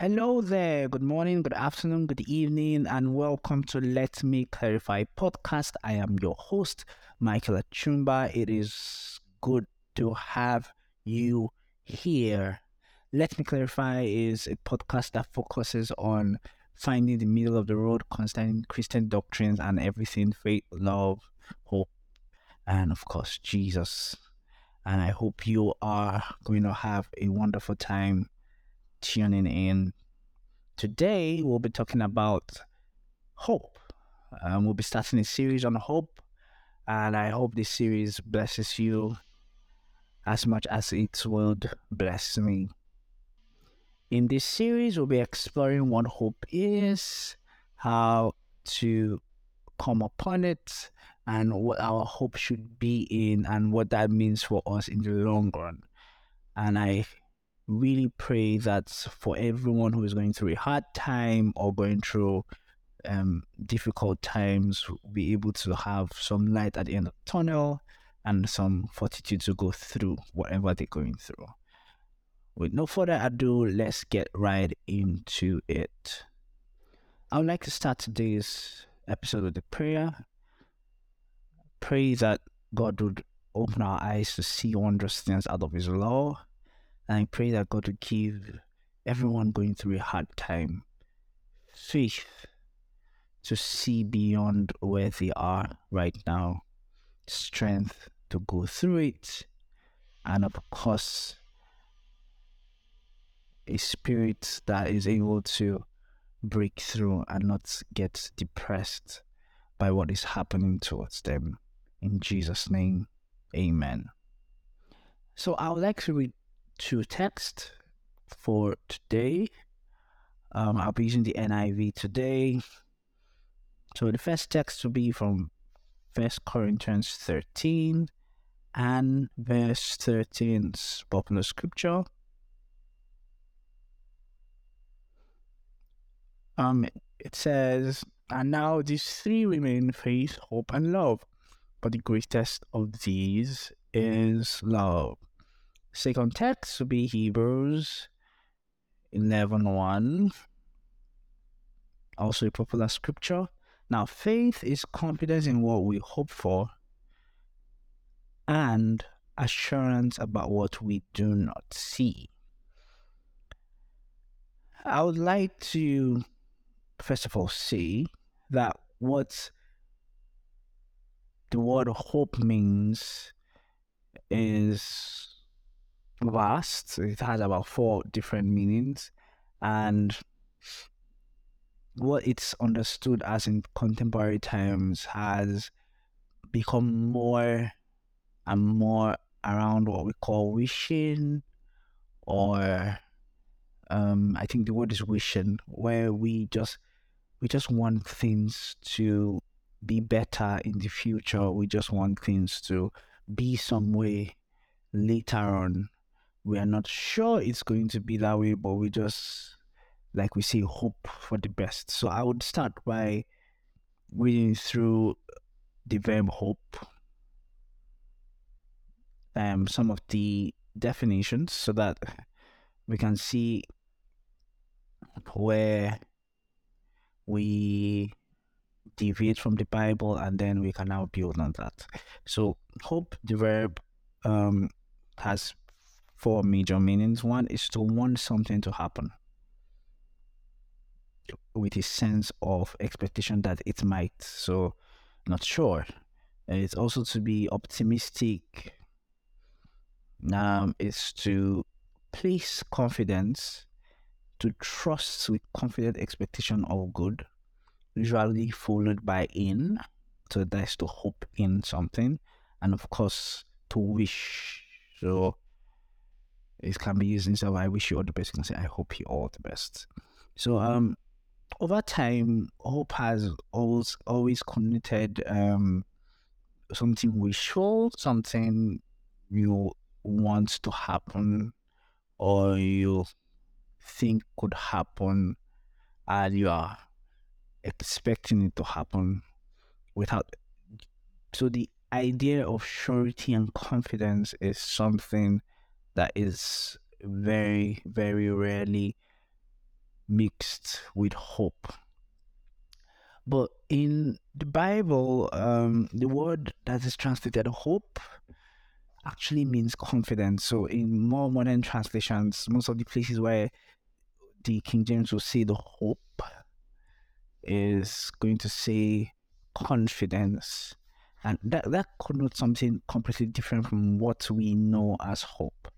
Hello there. Good morning, good afternoon, good evening, and welcome to Let Me Clarify podcast. I am your host, Michael Achumba. It is good to have you here. Let Me Clarify is a podcast that focuses on finding the middle of the road concerning Christian doctrines and everything faith, love, hope, and of course, Jesus. And I hope you are going to have a wonderful time tuning in. Today, we'll be talking about hope. Um, we'll be starting a series on hope, and I hope this series blesses you as much as it would bless me. In this series, we'll be exploring what hope is, how to come upon it, and what our hope should be in, and what that means for us in the long run. And I really pray that for everyone who is going through a hard time or going through um, difficult times, be able to have some light at the end of the tunnel and some fortitude to go through whatever they're going through. With no further ado, let's get right into it. I would like to start today's episode with a prayer. Pray that God would open our eyes to see wondrous things out of His law and I pray that God will give everyone going through a hard time faith to see beyond where they are right now, strength to go through it, and of course, a spirit that is able to break through and not get depressed by what is happening towards them. In Jesus' name, amen. So I would like to read to text for today. Um, I'll be using the NIV today. So the first text will be from First Corinthians 13 and verse 13's popular scripture. Um, it says, And now these three remain faith, hope, and love. But the greatest of these is love. Second text would be Hebrews 11 1. Also a popular scripture. Now, faith is confidence in what we hope for and assurance about what we do not see. I would like to, first of all, say that what the word hope means is vast. It has about four different meanings, and what it's understood as in contemporary times has become more and more around what we call wishing, or um, I think the word is wishing, where we just we just want things to be better in the future. We just want things to be some way later on we are not sure it's going to be that way, but we just, like we say, hope for the best. So I would start by reading through the verb hope, um, some of the definitions, so that we can see where we deviate from the Bible, and then we can now build on that. So hope, the verb, um, has four major meanings. One is to want something to happen with a sense of expectation that it might. So, not sure. And It's also to be optimistic. Um, it's to place confidence, to trust with confident expectation of good, usually followed by in. So that's to hope in something, and of course to wish. So it can be used instead of I wish you all the best. You can say I hope you all the best. So um over time hope has always always connected um something wishful, something you want to happen or you think could happen and you are expecting it to happen without so the idea of surety and confidence is something that is very, very rarely mixed with hope. But in the Bible, um, the word that is translated hope actually means confidence. So in more modern translations, most of the places where the King James will say the hope is going to say confidence. And that, that connotes something completely different from what we know as hope.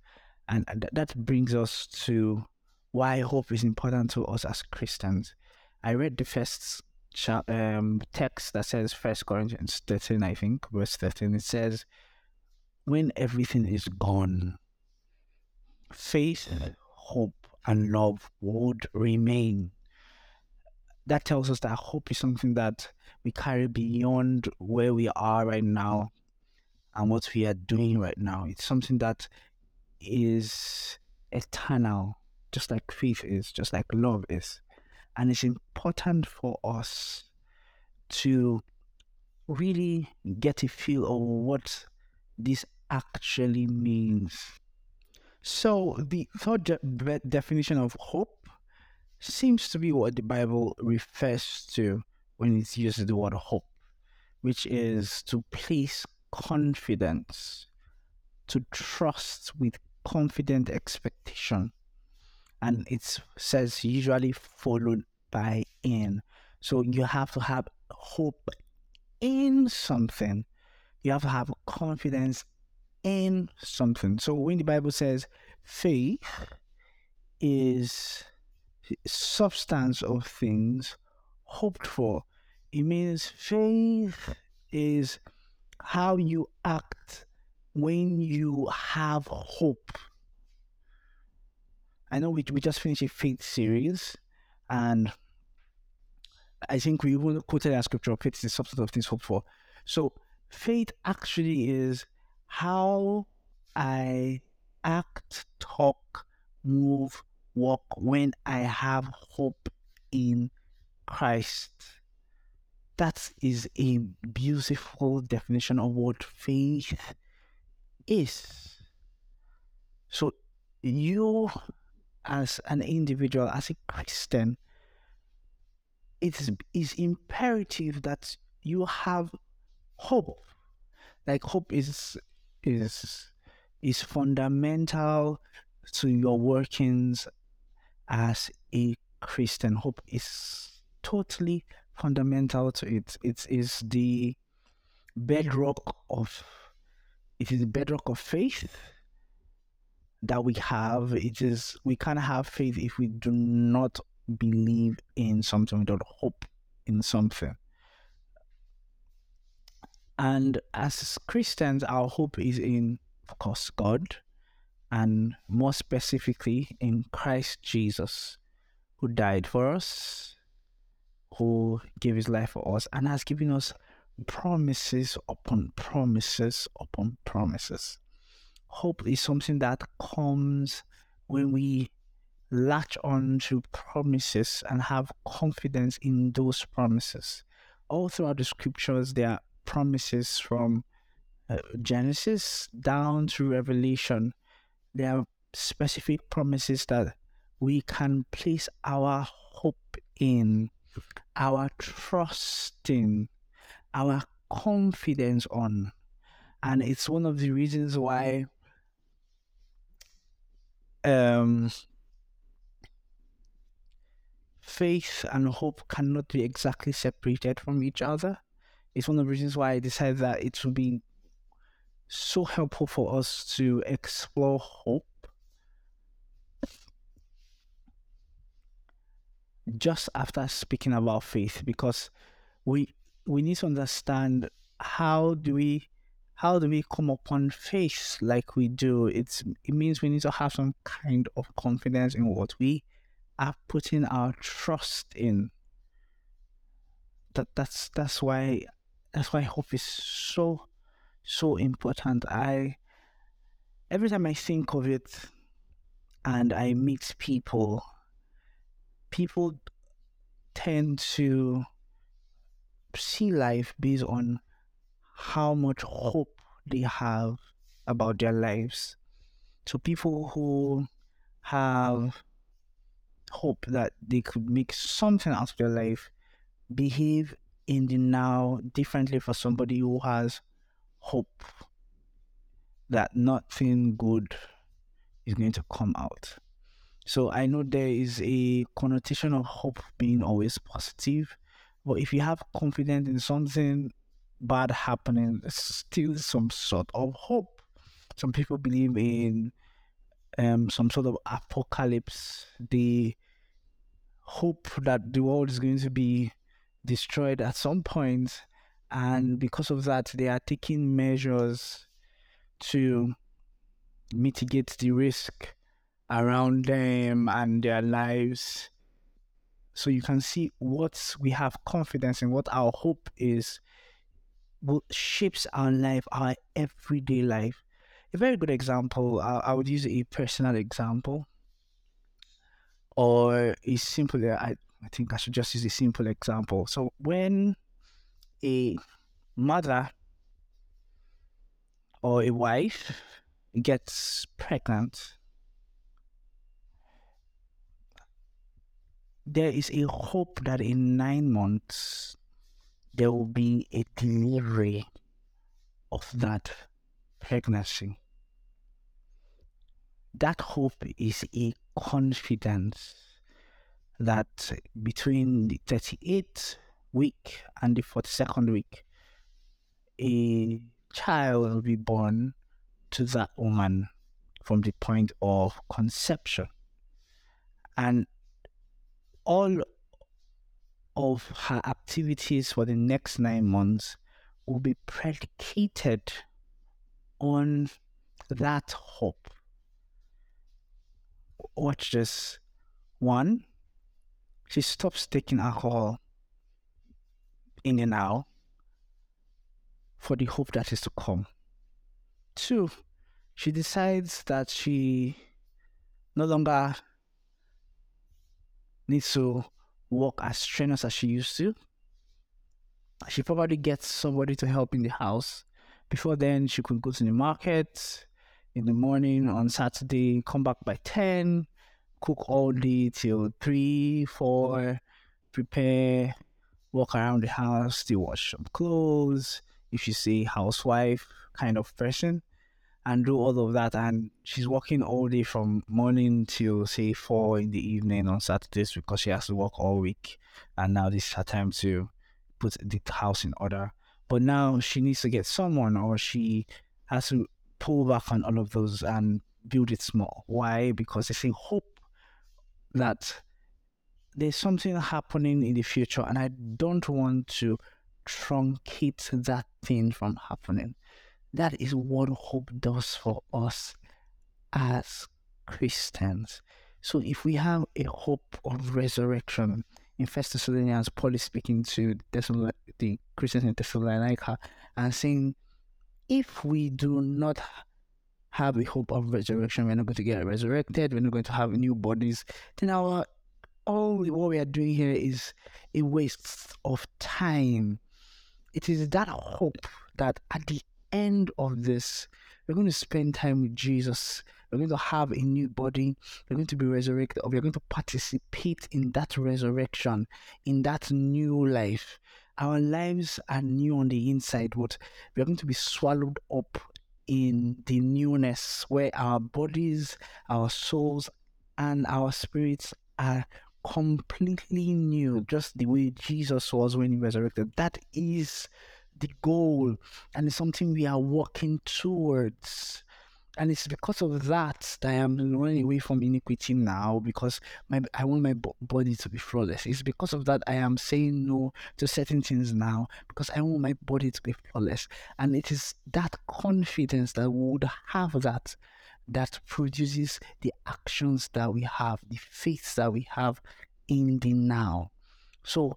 And that brings us to why hope is important to us as Christians. I read the first um, text that says First Corinthians 13, I think, verse 13. It says, When everything is gone, faith, hope, and love would remain. That tells us that hope is something that we carry beyond where we are right now and what we are doing right now. It's something that is eternal, just like faith is, just like love is. And it's important for us to really get a feel of what this actually means. So, the third de- definition of hope seems to be what the Bible refers to when it uses the word hope, which is to place confidence, to trust with confident expectation. And it says usually followed by in. So you have to have hope in something. You have to have confidence in something. So when the Bible says faith is substance of things hoped for, it means faith is how you act when you have hope. I know we, we just finished a faith series, and I think we even quoted a scripture of faith is the substance of things hoped for. So, faith actually is how I act, talk, move, walk when I have hope in Christ. That is a beautiful definition of what faith is. So, you as an individual, as a Christian, it is, is imperative that you have hope. Like hope is is is fundamental to your workings as a Christian. Hope is totally fundamental to it. It is the bedrock of it is the bedrock of faith that we have. It is we can't have faith if we do not believe in something, we don't hope in something. And as Christians, our hope is in, of course, God, and more specifically in Christ Jesus, who died for us, who gave his life for us, and has given us promises upon promises upon promises. Hope is something that comes when we latch on to promises and have confidence in those promises. All throughout the scriptures, there are promises from uh, Genesis down to Revelation. There are specific promises that we can place our hope in, our trust in, our confidence on. And it's one of the reasons why um, faith and hope cannot be exactly separated from each other. It's one of the reasons why I decided that it would be so helpful for us to explore hope just after speaking about faith because we we need to understand how do we how do we come upon faith like we do it's it means we need to have some kind of confidence in what we are putting our trust in. That that's that's why that's why hope is so so important. I every time I think of it and I meet people, people tend to see life based on how much hope they have about their lives. So people who have hope that they could make something out of their life, behave in the now differently for somebody who has hope that nothing good is going to come out. So I know there is a connotation of hope being always positive, but if you have confidence in something bad happening, still some sort of hope. Some people believe in um, some sort of apocalypse. They hope that the world is going to be destroyed at some point, and because of that, they are taking measures to mitigate the risk around them and their lives. So you can see what we have confidence in, what our hope is, what shapes our life, our everyday life. A very good example, I, I would use a personal example, or a simple, I, I think I should just use a simple example. So when a mother or a wife gets pregnant, there is a hope that in nine months there will be a delivery of that pregnancy. That hope is a confidence that between the 38th week and the 42nd week, a child will be born to that woman from the point of conception. And all of her activities for the next nine months will be predicated on that hope. Watch this. One, she stops taking alcohol in the now for the hope that is to come. Two, she decides that she no longer needs to work as strenuous as she used to. She probably gets somebody to help in the house. Before then, she could go to the market in the morning on Saturday, come back by 10, cook all day till 3, 4, prepare, walk around the house, still wash some clothes. If she's a housewife kind of person, and do all of that. And she's working all day from morning till say four in the evening on Saturdays because she has to work all week. And now this is her time to put the house in order. But now she needs to get someone or she has to pull back on all of those and build it small. Why? Because they say hope that there's something happening in the future and I don't want to truncate that thing from happening. That is what hope does for us as Christians. So if we have a hope of resurrection, in First Thessalonians, Paul is speaking to the Christians in Thessalonica and saying, if we do not have a hope of resurrection, we're not going to get resurrected, we're not going to have new bodies, then our all what we are doing here is a waste of time. It is that hope that at the end of this, we're going to spend time with Jesus. We're going to have a new body. We're going to be resurrected. We're going to participate in that resurrection, in that new life. Our lives are new on the inside, but we're going to be swallowed up in the newness where our bodies, our souls, and our spirits are completely new, just the way Jesus was when he resurrected. That is the goal and it's something we are working towards. And it's because of that that I am running away from iniquity now because my I want my body to be flawless. It's because of that I am saying no to certain things now because I want my body to be flawless. And it is that confidence that would have that that produces the actions that we have, the faith that we have in the now. So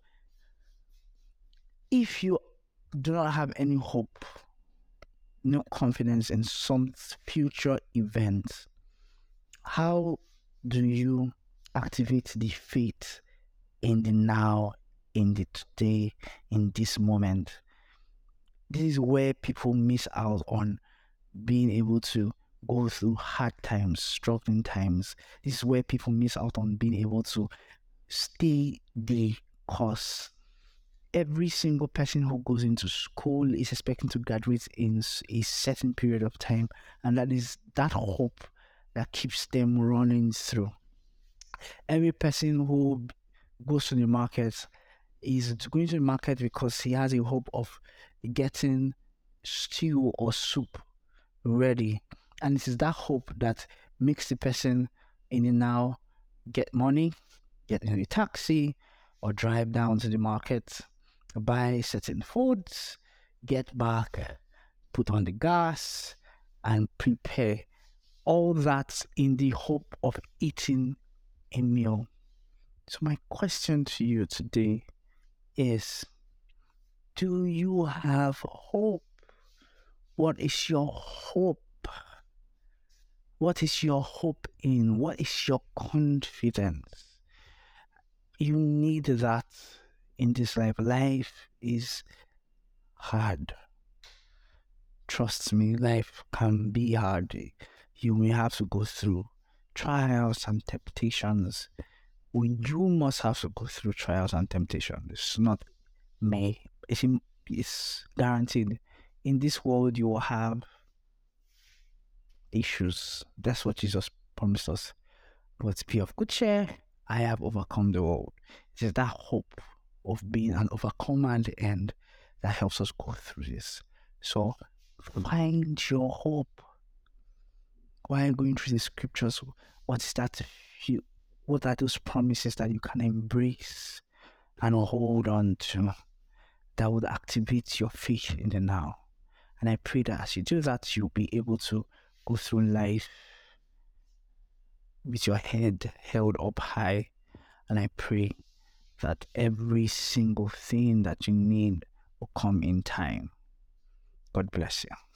if you do not have any hope, no confidence in some future event, how do you activate the faith in the now, in the today, in this moment? This is where people miss out on being able to go through hard times, struggling times. This is where people miss out on being able to stay the course. Every single person who goes into school is expecting to graduate in a certain period of time, and that is that hope that keeps them running through. Every person who goes to the market is going to the market because he has a hope of getting stew or soup ready. And it is that hope that makes the person in the now get money, get in a taxi, or drive down to the market, buy certain foods, get back, put on the gas, and prepare. All that in the hope of eating a meal. So, my question to you today is Do you have hope? What is your hope? What is your hope in? What is your confidence? You need that in this life. Life is hard. Trust me, life can be hard. You may have to go through trials and temptations. You must have to go through trials and temptations. It's not may. It's, it's guaranteed. In this world, you will have issues. That's what Jesus promised us. But be of good cheer. I have overcome the world. It is that hope of being an overcomer at the end that helps us go through this. So find your hope. While going through the scriptures, what is that you what are those promises that you can embrace and hold on to that would activate your faith in the now? And I pray that as you do that, you'll be able to go through life with your head held up high. And I pray that every single thing that you need will come in time. God bless you.